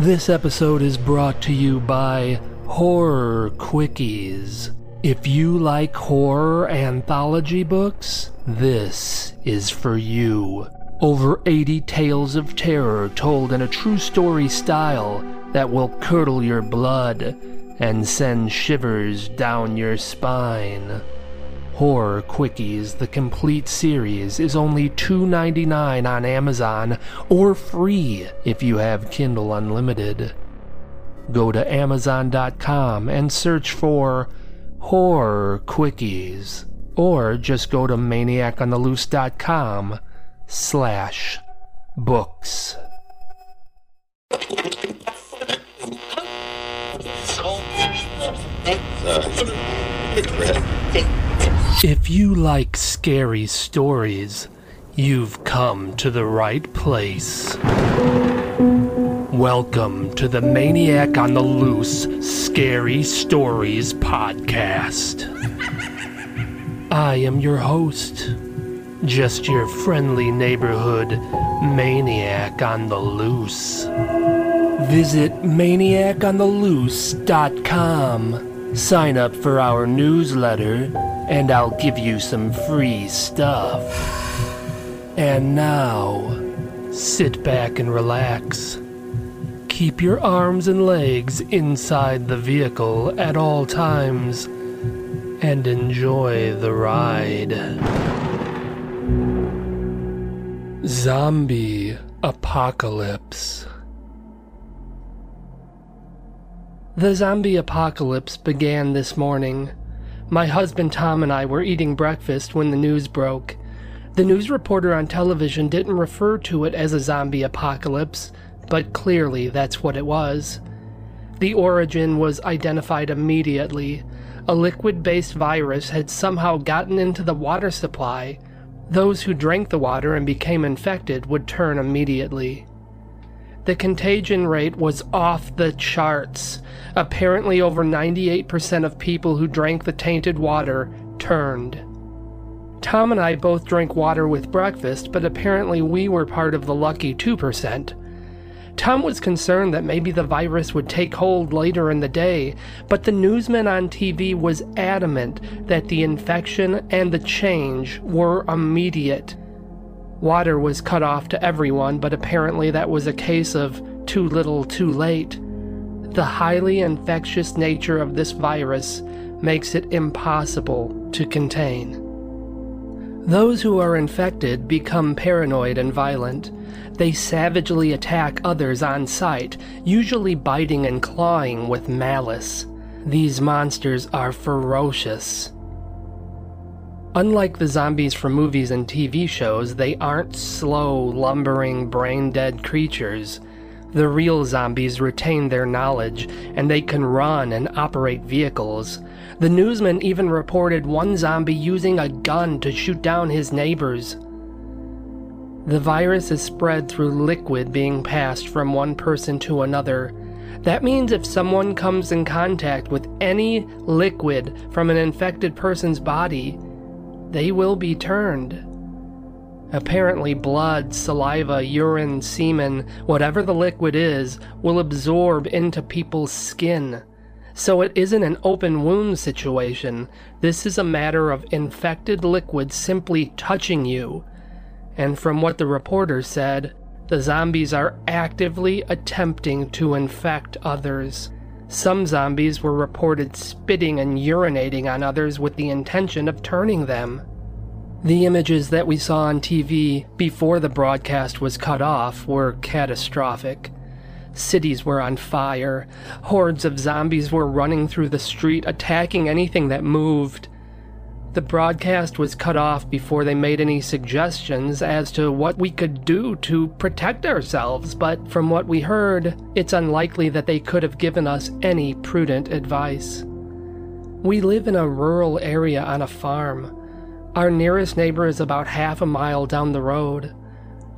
This episode is brought to you by Horror Quickies. If you like horror anthology books, this is for you. Over 80 tales of terror told in a true story style that will curdle your blood and send shivers down your spine. Horror Quickies, the complete series, is only $2.99 on Amazon or free if you have Kindle Unlimited. Go to Amazon.com and search for Horror Quickies, or just go to ManiacOnTheLoose.com slash books. If you like scary stories, you've come to the right place. Welcome to the Maniac on the Loose Scary Stories podcast. I am your host, just your friendly neighborhood maniac on the loose. Visit maniacontheloose.com. Sign up for our newsletter, and I'll give you some free stuff. And now, sit back and relax. Keep your arms and legs inside the vehicle at all times, and enjoy the ride. Zombie Apocalypse. The zombie apocalypse began this morning. My husband Tom and I were eating breakfast when the news broke. The news reporter on television didn't refer to it as a zombie apocalypse, but clearly that's what it was. The origin was identified immediately. A liquid based virus had somehow gotten into the water supply. Those who drank the water and became infected would turn immediately. The contagion rate was off the charts. Apparently, over 98% of people who drank the tainted water turned. Tom and I both drank water with breakfast, but apparently we were part of the lucky 2%. Tom was concerned that maybe the virus would take hold later in the day, but the newsman on TV was adamant that the infection and the change were immediate. Water was cut off to everyone, but apparently that was a case of too little, too late. The highly infectious nature of this virus makes it impossible to contain. Those who are infected become paranoid and violent. They savagely attack others on sight, usually biting and clawing with malice. These monsters are ferocious. Unlike the zombies from movies and TV shows, they aren't slow, lumbering, brain dead creatures. The real zombies retain their knowledge, and they can run and operate vehicles. The newsman even reported one zombie using a gun to shoot down his neighbors. The virus is spread through liquid being passed from one person to another. That means if someone comes in contact with any liquid from an infected person's body, they will be turned. Apparently, blood, saliva, urine, semen, whatever the liquid is, will absorb into people's skin. So it isn't an open wound situation. This is a matter of infected liquid simply touching you. And from what the reporter said, the zombies are actively attempting to infect others. Some zombies were reported spitting and urinating on others with the intention of turning them. The images that we saw on TV before the broadcast was cut off were catastrophic. Cities were on fire. Hordes of zombies were running through the street, attacking anything that moved. The broadcast was cut off before they made any suggestions as to what we could do to protect ourselves, but from what we heard, it's unlikely that they could have given us any prudent advice. We live in a rural area on a farm. Our nearest neighbor is about half a mile down the road.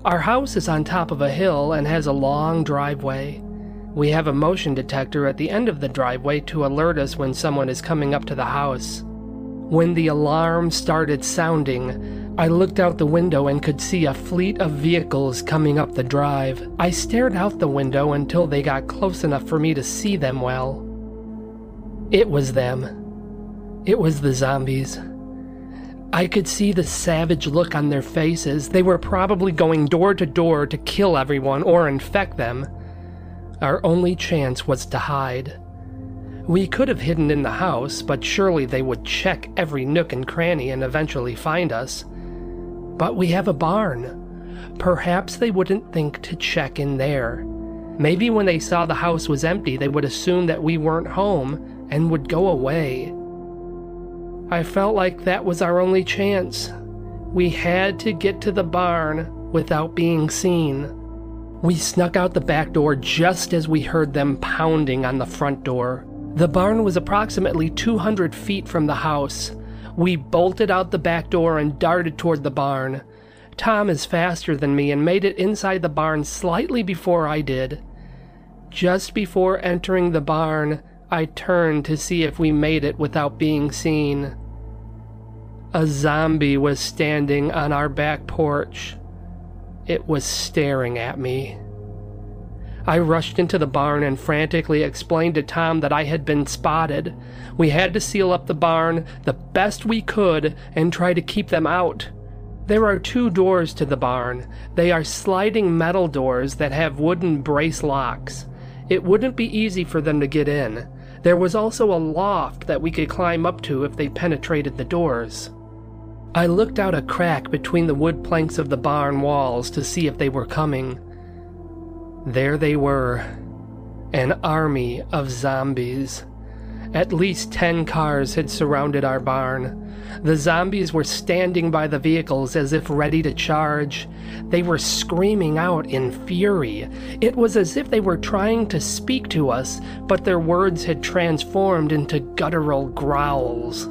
Our house is on top of a hill and has a long driveway. We have a motion detector at the end of the driveway to alert us when someone is coming up to the house. When the alarm started sounding, I looked out the window and could see a fleet of vehicles coming up the drive. I stared out the window until they got close enough for me to see them well. It was them. It was the zombies. I could see the savage look on their faces. They were probably going door to door to kill everyone or infect them. Our only chance was to hide. We could have hidden in the house, but surely they would check every nook and cranny and eventually find us. But we have a barn. Perhaps they wouldn't think to check in there. Maybe when they saw the house was empty, they would assume that we weren't home and would go away. I felt like that was our only chance. We had to get to the barn without being seen. We snuck out the back door just as we heard them pounding on the front door. The barn was approximately 200 feet from the house. We bolted out the back door and darted toward the barn. Tom is faster than me and made it inside the barn slightly before I did. Just before entering the barn, I turned to see if we made it without being seen. A zombie was standing on our back porch. It was staring at me. I rushed into the barn and frantically explained to Tom that I had been spotted. We had to seal up the barn the best we could and try to keep them out. There are two doors to the barn. They are sliding metal doors that have wooden brace locks. It wouldn't be easy for them to get in. There was also a loft that we could climb up to if they penetrated the doors. I looked out a crack between the wood planks of the barn walls to see if they were coming. There they were an army of zombies. At least ten cars had surrounded our barn. The zombies were standing by the vehicles as if ready to charge. They were screaming out in fury. It was as if they were trying to speak to us, but their words had transformed into guttural growls.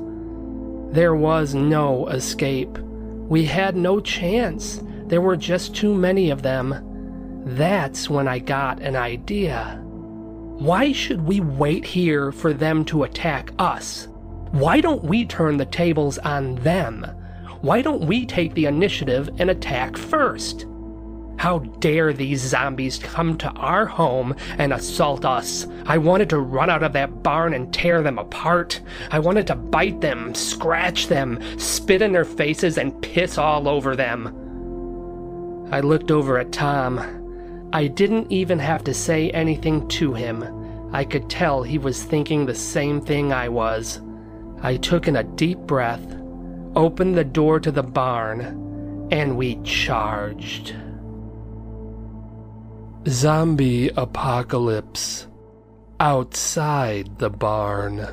There was no escape. We had no chance. There were just too many of them. That's when I got an idea. Why should we wait here for them to attack us? Why don't we turn the tables on them? Why don't we take the initiative and attack first? How dare these zombies come to our home and assault us? I wanted to run out of that barn and tear them apart. I wanted to bite them, scratch them, spit in their faces, and piss all over them. I looked over at Tom. I didn't even have to say anything to him. I could tell he was thinking the same thing I was. I took in a deep breath, opened the door to the barn, and we charged. Zombie apocalypse outside the barn.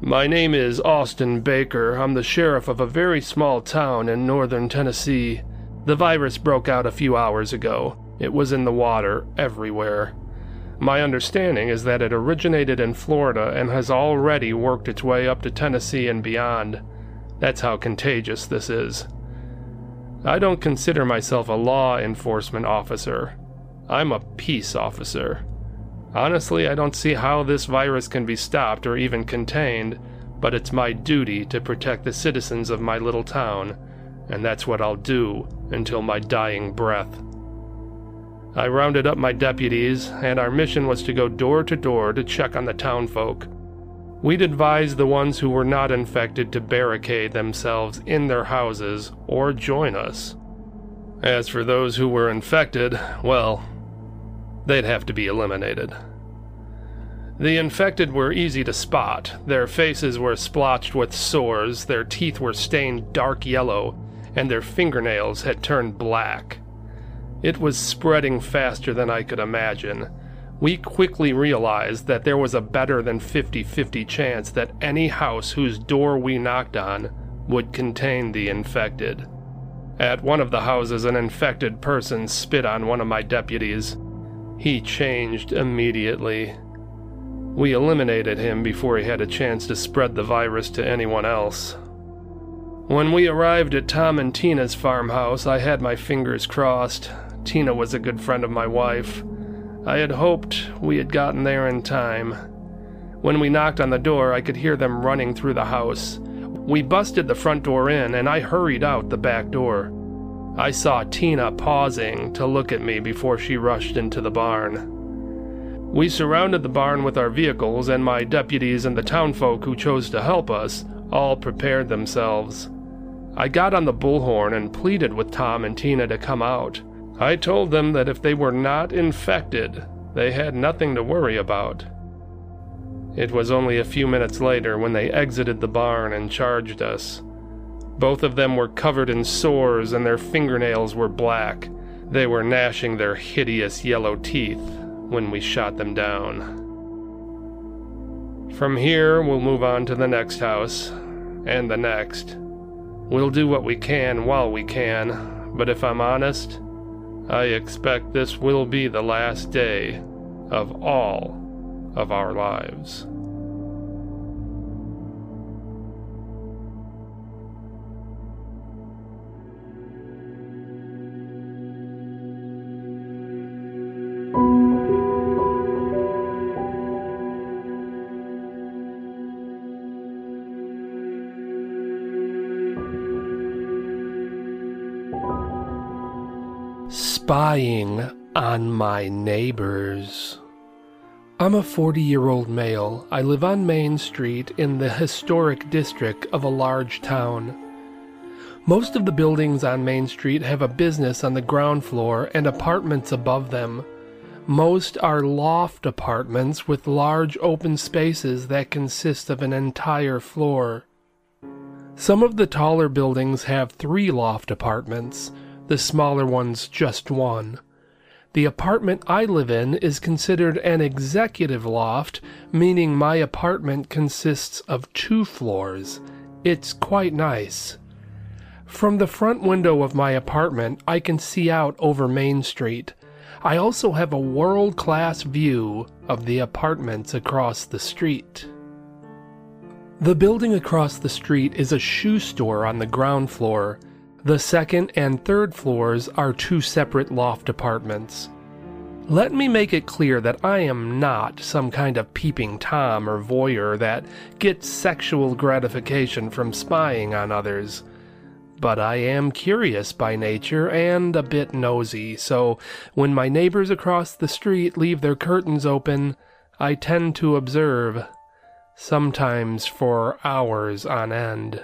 My name is Austin Baker. I'm the sheriff of a very small town in northern Tennessee. The virus broke out a few hours ago. It was in the water everywhere. My understanding is that it originated in Florida and has already worked its way up to Tennessee and beyond. That's how contagious this is. I don't consider myself a law enforcement officer. I'm a peace officer. Honestly, I don't see how this virus can be stopped or even contained, but it's my duty to protect the citizens of my little town and that's what I'll do until my dying breath. I rounded up my deputies, and our mission was to go door to door to check on the townfolk. We'd advise the ones who were not infected to barricade themselves in their houses or join us. As for those who were infected, well, they'd have to be eliminated. The infected were easy to spot. Their faces were splotched with sores, their teeth were stained dark yellow, and their fingernails had turned black. It was spreading faster than I could imagine. We quickly realized that there was a better than 50 50 chance that any house whose door we knocked on would contain the infected. At one of the houses, an infected person spit on one of my deputies. He changed immediately. We eliminated him before he had a chance to spread the virus to anyone else. When we arrived at Tom and Tina's farmhouse, I had my fingers crossed. Tina was a good friend of my wife. I had hoped we had gotten there in time. When we knocked on the door, I could hear them running through the house. We busted the front door in, and I hurried out the back door. I saw Tina pausing to look at me before she rushed into the barn. We surrounded the barn with our vehicles, and my deputies and the townfolk who chose to help us all prepared themselves. I got on the bullhorn and pleaded with Tom and Tina to come out. I told them that if they were not infected, they had nothing to worry about. It was only a few minutes later when they exited the barn and charged us. Both of them were covered in sores and their fingernails were black. They were gnashing their hideous yellow teeth when we shot them down. From here, we'll move on to the next house, and the next. We'll do what we can while we can, but if I'm honest, I expect this will be the last day of all of our lives. Spying on my neighbors. I'm a 40 year old male. I live on Main Street in the historic district of a large town. Most of the buildings on Main Street have a business on the ground floor and apartments above them. Most are loft apartments with large open spaces that consist of an entire floor. Some of the taller buildings have three loft apartments the smaller one's just one. The apartment I live in is considered an executive loft, meaning my apartment consists of two floors. It's quite nice. From the front window of my apartment, I can see out over Main Street. I also have a world class view of the apartments across the street. The building across the street is a shoe store on the ground floor. The second and third floors are two separate loft apartments. Let me make it clear that I am not some kind of peeping Tom or voyeur that gets sexual gratification from spying on others. But I am curious by nature and a bit nosy, so when my neighbors across the street leave their curtains open, I tend to observe, sometimes for hours on end.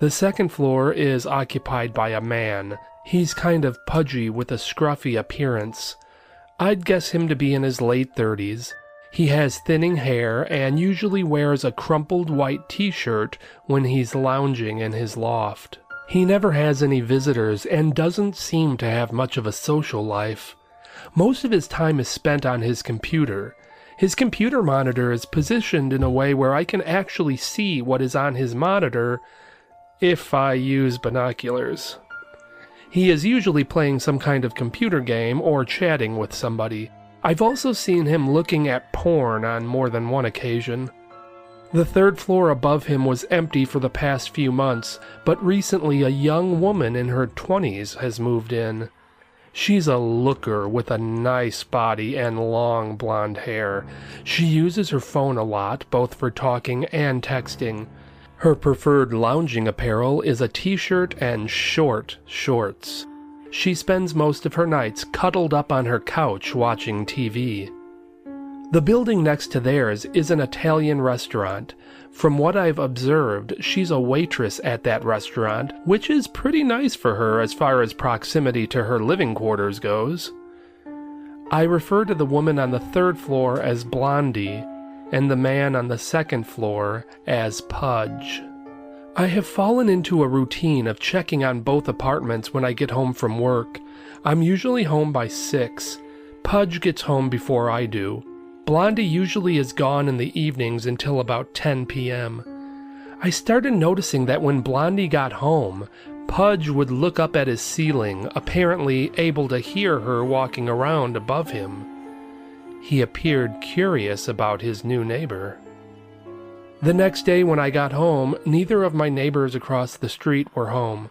The second floor is occupied by a man. He's kind of pudgy with a scruffy appearance. I'd guess him to be in his late 30s. He has thinning hair and usually wears a crumpled white t shirt when he's lounging in his loft. He never has any visitors and doesn't seem to have much of a social life. Most of his time is spent on his computer. His computer monitor is positioned in a way where I can actually see what is on his monitor if I use binoculars. He is usually playing some kind of computer game or chatting with somebody. I've also seen him looking at porn on more than one occasion. The third floor above him was empty for the past few months, but recently a young woman in her 20s has moved in. She's a looker with a nice body and long blonde hair. She uses her phone a lot, both for talking and texting. Her preferred lounging apparel is a t shirt and short shorts. She spends most of her nights cuddled up on her couch watching TV. The building next to theirs is an Italian restaurant. From what I've observed, she's a waitress at that restaurant, which is pretty nice for her as far as proximity to her living quarters goes. I refer to the woman on the third floor as Blondie, and the man on the second floor as Pudge. I have fallen into a routine of checking on both apartments when I get home from work. I'm usually home by 6. Pudge gets home before I do. Blondie usually is gone in the evenings until about 10 p.m. I started noticing that when Blondie got home, Pudge would look up at his ceiling, apparently able to hear her walking around above him. He appeared curious about his new neighbor. The next day, when I got home, neither of my neighbors across the street were home.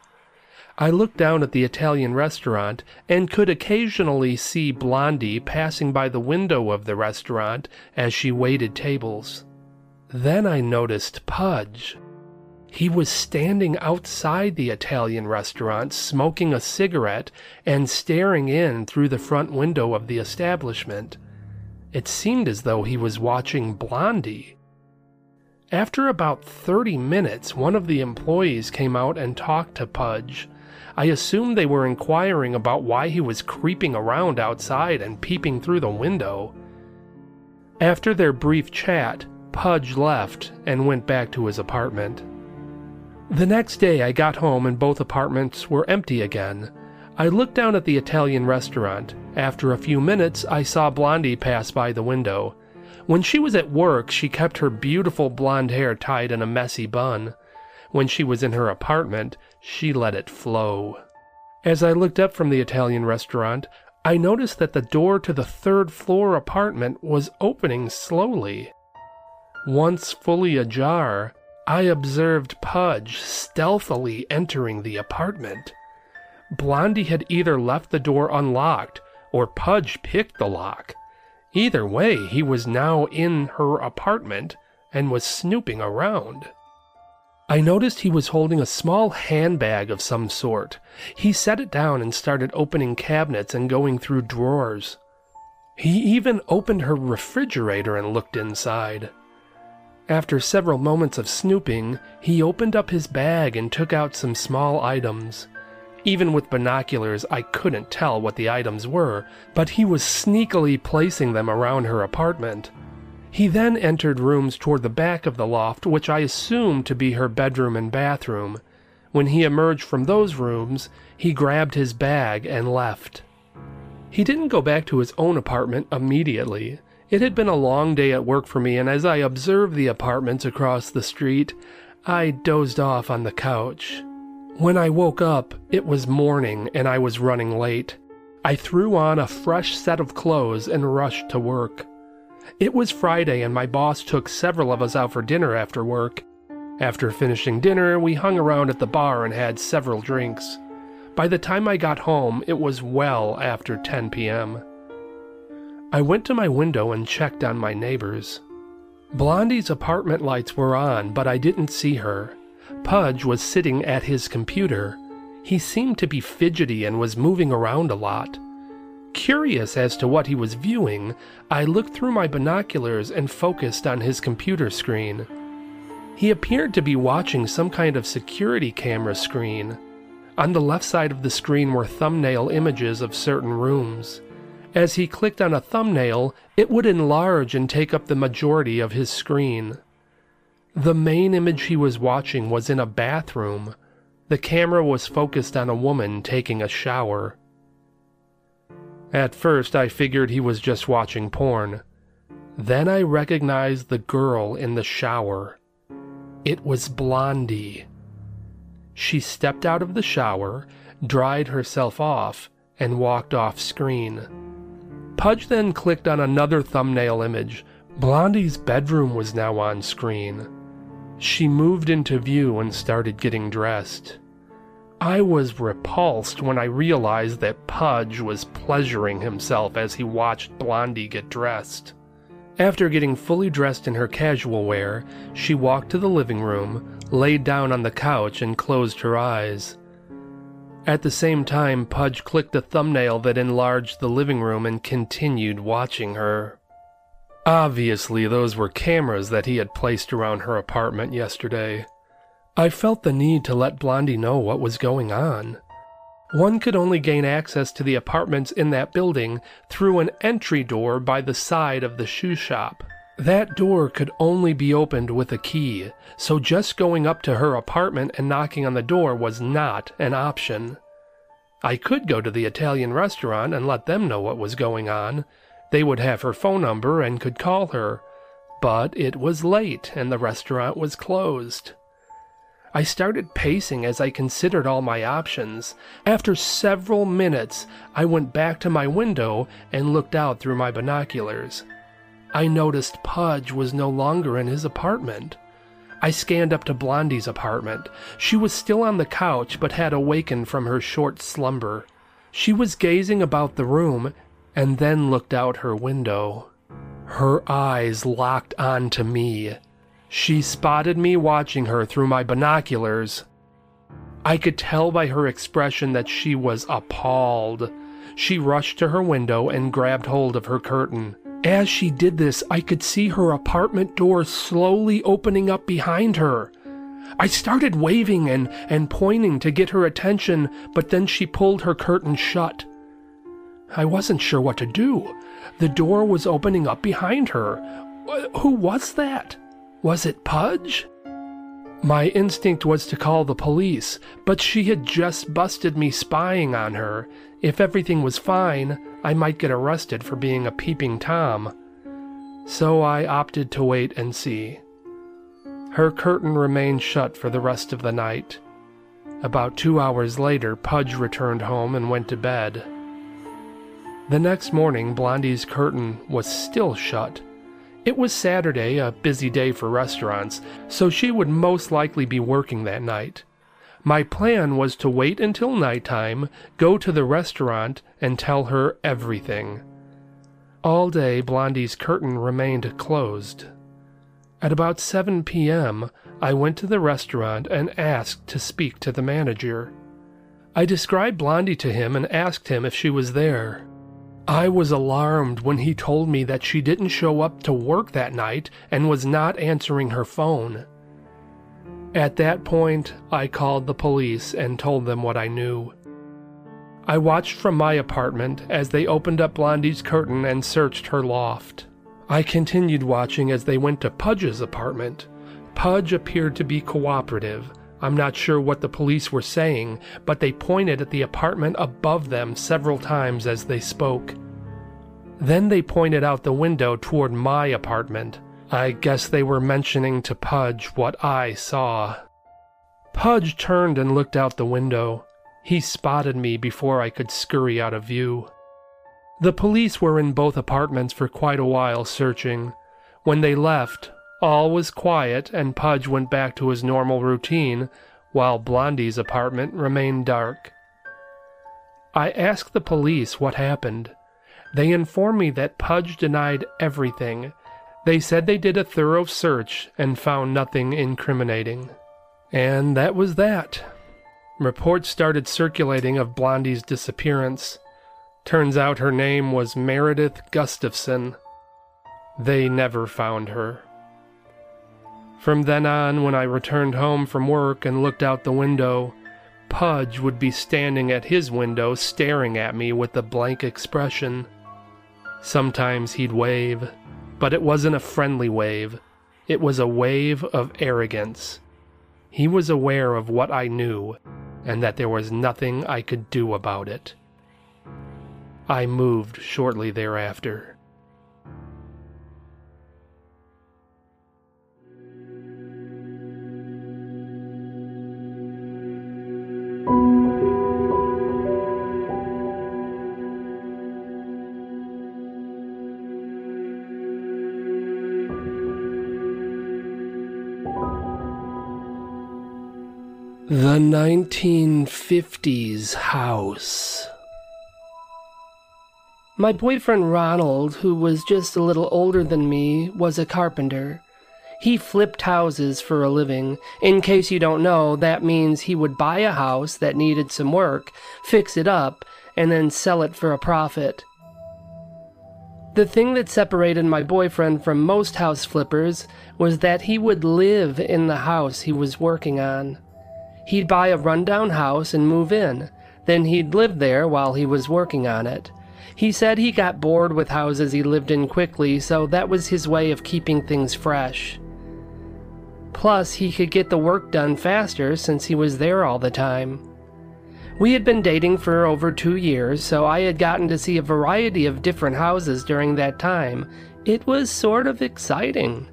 I looked down at the Italian restaurant and could occasionally see Blondie passing by the window of the restaurant as she waited tables. Then I noticed Pudge. He was standing outside the Italian restaurant, smoking a cigarette and staring in through the front window of the establishment. It seemed as though he was watching Blondie. After about 30 minutes, one of the employees came out and talked to Pudge. I assumed they were inquiring about why he was creeping around outside and peeping through the window. After their brief chat, Pudge left and went back to his apartment. The next day I got home and both apartments were empty again. I looked down at the Italian restaurant. After a few minutes, I saw Blondie pass by the window. When she was at work, she kept her beautiful blonde hair tied in a messy bun. When she was in her apartment, she let it flow. As I looked up from the Italian restaurant, I noticed that the door to the third floor apartment was opening slowly. Once fully ajar, I observed Pudge stealthily entering the apartment. Blondie had either left the door unlocked or Pudge picked the lock. Either way, he was now in her apartment and was snooping around. I noticed he was holding a small handbag of some sort. He set it down and started opening cabinets and going through drawers. He even opened her refrigerator and looked inside. After several moments of snooping, he opened up his bag and took out some small items. Even with binoculars, I couldn't tell what the items were, but he was sneakily placing them around her apartment. He then entered rooms toward the back of the loft, which I assumed to be her bedroom and bathroom. When he emerged from those rooms, he grabbed his bag and left. He didn't go back to his own apartment immediately. It had been a long day at work for me, and as I observed the apartments across the street, I dozed off on the couch. When I woke up, it was morning and I was running late. I threw on a fresh set of clothes and rushed to work. It was Friday, and my boss took several of us out for dinner after work. After finishing dinner, we hung around at the bar and had several drinks. By the time I got home, it was well after 10 p.m. I went to my window and checked on my neighbors. Blondie's apartment lights were on, but I didn't see her. Pudge was sitting at his computer. He seemed to be fidgety and was moving around a lot. Curious as to what he was viewing, I looked through my binoculars and focused on his computer screen. He appeared to be watching some kind of security camera screen. On the left side of the screen were thumbnail images of certain rooms. As he clicked on a thumbnail, it would enlarge and take up the majority of his screen. The main image he was watching was in a bathroom. The camera was focused on a woman taking a shower. At first, I figured he was just watching porn. Then I recognized the girl in the shower. It was Blondie. She stepped out of the shower, dried herself off, and walked off screen. Pudge then clicked on another thumbnail image. Blondie's bedroom was now on screen. She moved into view and started getting dressed. I was repulsed when I realized that Pudge was pleasuring himself as he watched Blondie get dressed. After getting fully dressed in her casual wear, she walked to the living room, laid down on the couch, and closed her eyes. At the same time, Pudge clicked a thumbnail that enlarged the living room and continued watching her. Obviously, those were cameras that he had placed around her apartment yesterday. I felt the need to let Blondie know what was going on. One could only gain access to the apartments in that building through an entry door by the side of the shoe shop. That door could only be opened with a key, so just going up to her apartment and knocking on the door was not an option. I could go to the Italian restaurant and let them know what was going on. They would have her phone number and could call her. But it was late and the restaurant was closed. I started pacing as I considered all my options. After several minutes, I went back to my window and looked out through my binoculars. I noticed Pudge was no longer in his apartment. I scanned up to Blondie's apartment. She was still on the couch, but had awakened from her short slumber. She was gazing about the room and then looked out her window. Her eyes locked on to me. She spotted me watching her through my binoculars. I could tell by her expression that she was appalled. She rushed to her window and grabbed hold of her curtain. As she did this, I could see her apartment door slowly opening up behind her. I started waving and, and pointing to get her attention, but then she pulled her curtain shut. I wasn't sure what to do. The door was opening up behind her. Who was that? Was it Pudge? My instinct was to call the police, but she had just busted me spying on her. If everything was fine, I might get arrested for being a peeping Tom. So I opted to wait and see. Her curtain remained shut for the rest of the night. About two hours later, Pudge returned home and went to bed. The next morning, Blondie's curtain was still shut. It was Saturday, a busy day for restaurants, so she would most likely be working that night. My plan was to wait until nighttime, go to the restaurant, and tell her everything. All day, Blondie's curtain remained closed. At about 7 p.m., I went to the restaurant and asked to speak to the manager. I described Blondie to him and asked him if she was there. I was alarmed when he told me that she didn't show up to work that night and was not answering her phone. At that point, I called the police and told them what I knew. I watched from my apartment as they opened up Blondie's curtain and searched her loft. I continued watching as they went to Pudge's apartment. Pudge appeared to be cooperative. I'm not sure what the police were saying, but they pointed at the apartment above them several times as they spoke. Then they pointed out the window toward my apartment. I guess they were mentioning to Pudge what I saw. Pudge turned and looked out the window. He spotted me before I could scurry out of view. The police were in both apartments for quite a while searching. When they left, all was quiet and Pudge went back to his normal routine, while Blondie's apartment remained dark. I asked the police what happened. They informed me that Pudge denied everything. They said they did a thorough search and found nothing incriminating. And that was that. Reports started circulating of Blondie's disappearance. Turns out her name was Meredith Gustafson. They never found her. From then on, when I returned home from work and looked out the window, Pudge would be standing at his window staring at me with a blank expression. Sometimes he'd wave, but it wasn't a friendly wave. It was a wave of arrogance. He was aware of what I knew, and that there was nothing I could do about it. I moved shortly thereafter. 1950s house. My boyfriend Ronald, who was just a little older than me, was a carpenter. He flipped houses for a living. In case you don't know, that means he would buy a house that needed some work, fix it up, and then sell it for a profit. The thing that separated my boyfriend from most house flippers was that he would live in the house he was working on. He'd buy a rundown house and move in, then he'd live there while he was working on it. He said he got bored with houses he lived in quickly, so that was his way of keeping things fresh. Plus, he could get the work done faster since he was there all the time. We had been dating for over two years, so I had gotten to see a variety of different houses during that time. It was sort of exciting.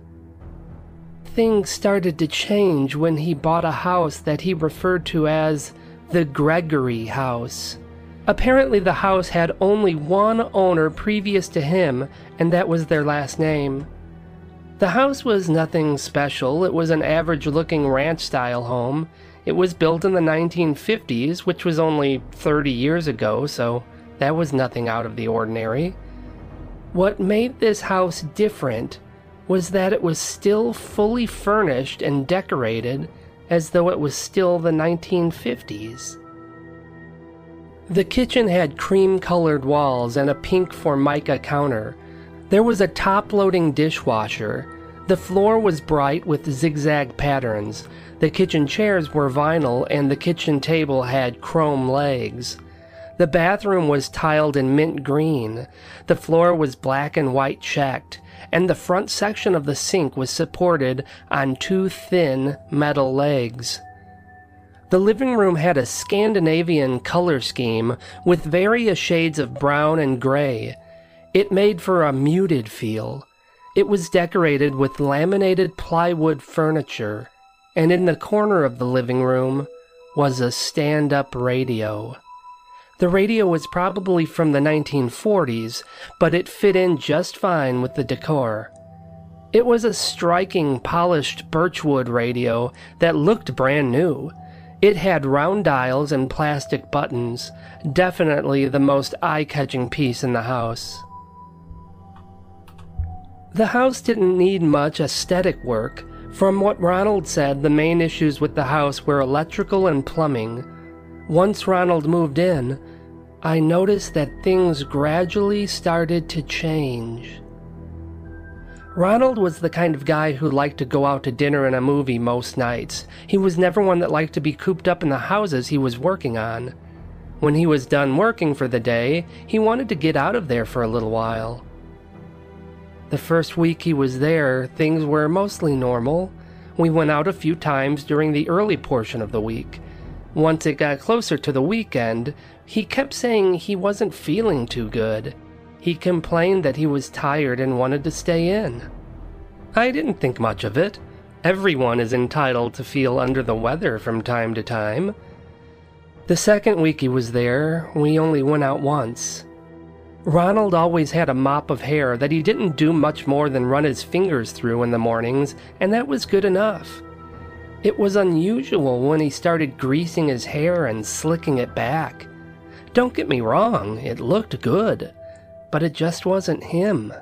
Things started to change when he bought a house that he referred to as the Gregory House. Apparently, the house had only one owner previous to him, and that was their last name. The house was nothing special, it was an average looking ranch style home. It was built in the 1950s, which was only 30 years ago, so that was nothing out of the ordinary. What made this house different was that it was still fully furnished and decorated as though it was still the 1950s. The kitchen had cream colored walls and a pink formica counter. There was a top loading dishwasher. The floor was bright with zigzag patterns. The kitchen chairs were vinyl, and the kitchen table had chrome legs. The bathroom was tiled in mint green. The floor was black and white checked, and the front section of the sink was supported on two thin metal legs. The living room had a Scandinavian color scheme with various shades of brown and gray. It made for a muted feel. It was decorated with laminated plywood furniture, and in the corner of the living room was a stand up radio. The radio was probably from the 1940s, but it fit in just fine with the decor. It was a striking, polished birchwood radio that looked brand new. It had round dials and plastic buttons, definitely the most eye catching piece in the house. The house didn't need much aesthetic work. From what Ronald said, the main issues with the house were electrical and plumbing. Once Ronald moved in, I noticed that things gradually started to change. Ronald was the kind of guy who liked to go out to dinner and a movie most nights. He was never one that liked to be cooped up in the houses he was working on. When he was done working for the day, he wanted to get out of there for a little while. The first week he was there, things were mostly normal. We went out a few times during the early portion of the week. Once it got closer to the weekend, he kept saying he wasn't feeling too good. He complained that he was tired and wanted to stay in. I didn't think much of it. Everyone is entitled to feel under the weather from time to time. The second week he was there, we only went out once. Ronald always had a mop of hair that he didn't do much more than run his fingers through in the mornings, and that was good enough. It was unusual when he started greasing his hair and slicking it back. Don't get me wrong, it looked good but it just wasn't him.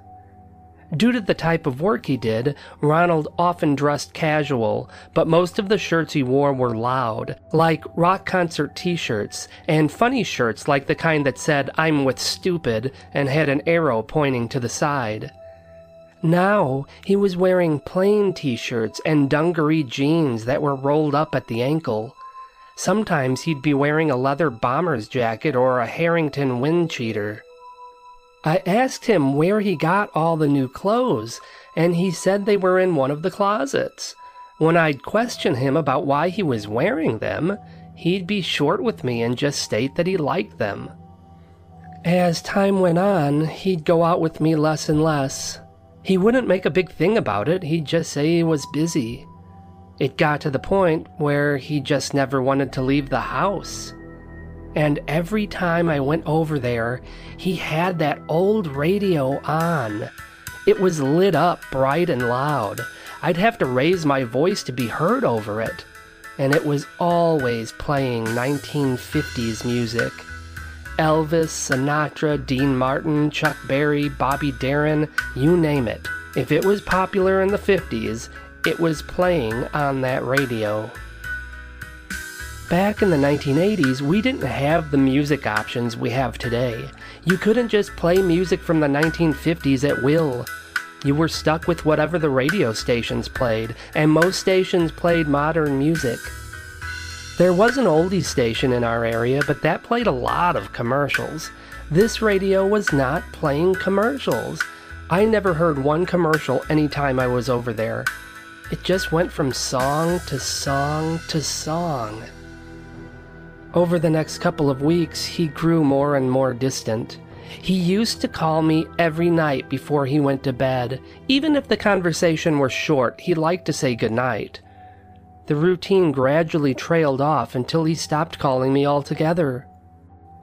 Due to the type of work he did, Ronald often dressed casual, but most of the shirts he wore were loud, like rock concert t shirts, and funny shirts like the kind that said, I'm with stupid, and had an arrow pointing to the side. Now, he was wearing plain t shirts and dungaree jeans that were rolled up at the ankle. Sometimes he'd be wearing a leather bomber's jacket or a Harrington wind cheater. I asked him where he got all the new clothes, and he said they were in one of the closets. When I'd question him about why he was wearing them, he'd be short with me and just state that he liked them. As time went on, he'd go out with me less and less. He wouldn't make a big thing about it, he'd just say he was busy. It got to the point where he just never wanted to leave the house. And every time I went over there, he had that old radio on. It was lit up bright and loud. I'd have to raise my voice to be heard over it. And it was always playing 1950s music. Elvis, Sinatra, Dean Martin, Chuck Berry, Bobby Darin, you name it. If it was popular in the 50s, it was playing on that radio. Back in the 1980s, we didn't have the music options we have today. You couldn't just play music from the 1950s at will. You were stuck with whatever the radio stations played, and most stations played modern music. There was an oldies station in our area, but that played a lot of commercials. This radio was not playing commercials. I never heard one commercial anytime I was over there. It just went from song to song to song. Over the next couple of weeks, he grew more and more distant. He used to call me every night before he went to bed. Even if the conversation were short, he liked to say goodnight. The routine gradually trailed off until he stopped calling me altogether.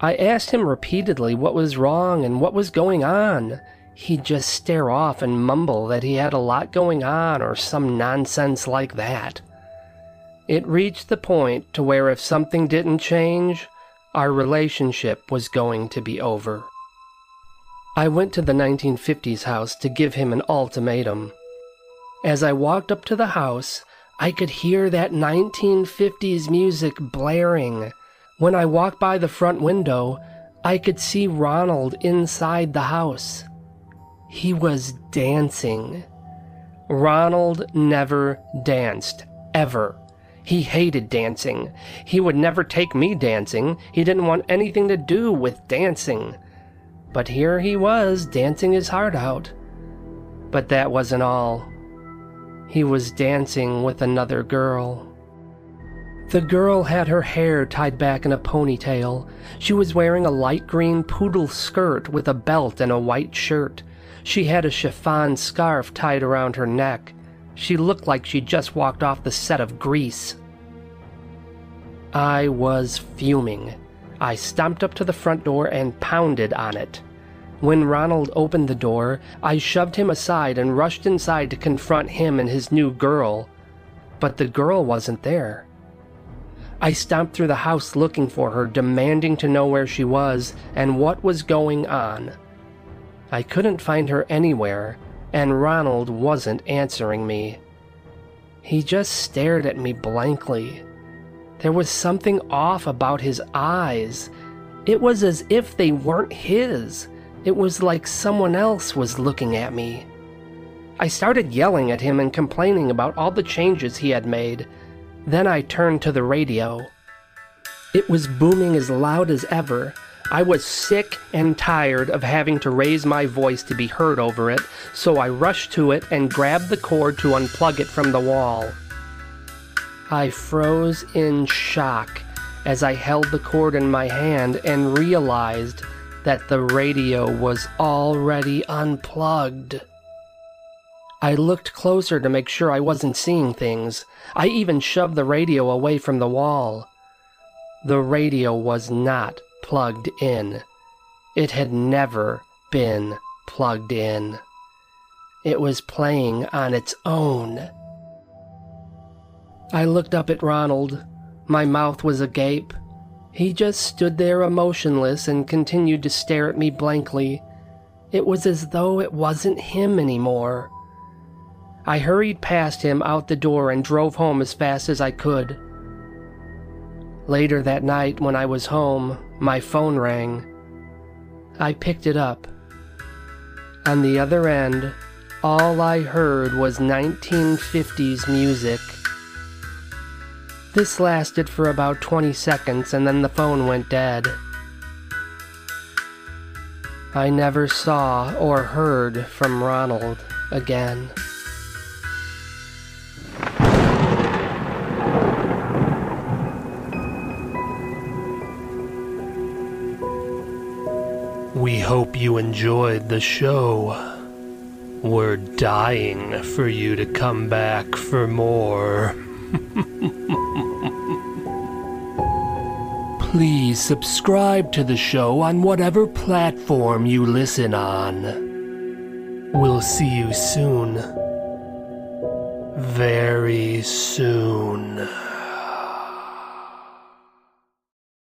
I asked him repeatedly what was wrong and what was going on. He'd just stare off and mumble that he had a lot going on or some nonsense like that. It reached the point to where if something didn't change, our relationship was going to be over. I went to the 1950s house to give him an ultimatum. As I walked up to the house, I could hear that 1950s music blaring. When I walked by the front window, I could see Ronald inside the house. He was dancing. Ronald never danced, ever. He hated dancing. He would never take me dancing. He didn't want anything to do with dancing. But here he was, dancing his heart out. But that wasn't all. He was dancing with another girl. The girl had her hair tied back in a ponytail. She was wearing a light green poodle skirt with a belt and a white shirt. She had a chiffon scarf tied around her neck. She looked like she'd just walked off the set of Grease. I was fuming. I stomped up to the front door and pounded on it. When Ronald opened the door, I shoved him aside and rushed inside to confront him and his new girl. But the girl wasn't there. I stomped through the house looking for her, demanding to know where she was and what was going on. I couldn't find her anywhere, and Ronald wasn't answering me. He just stared at me blankly. There was something off about his eyes. It was as if they weren't his. It was like someone else was looking at me. I started yelling at him and complaining about all the changes he had made. Then I turned to the radio. It was booming as loud as ever, I was sick and tired of having to raise my voice to be heard over it, so I rushed to it and grabbed the cord to unplug it from the wall. I froze in shock as I held the cord in my hand and realized that the radio was already unplugged. I looked closer to make sure I wasn't seeing things. I even shoved the radio away from the wall. The radio was not plugged in. It had never been plugged in. It was playing on its own. I looked up at Ronald. My mouth was agape. He just stood there emotionless and continued to stare at me blankly. It was as though it wasn't him anymore. I hurried past him out the door and drove home as fast as I could. Later that night, when I was home, my phone rang. I picked it up. On the other end, all I heard was 1950s music. This lasted for about 20 seconds and then the phone went dead. I never saw or heard from Ronald again. We hope you enjoyed the show. We're dying for you to come back for more. Please subscribe to the show on whatever platform you listen on. We'll see you soon. Very soon.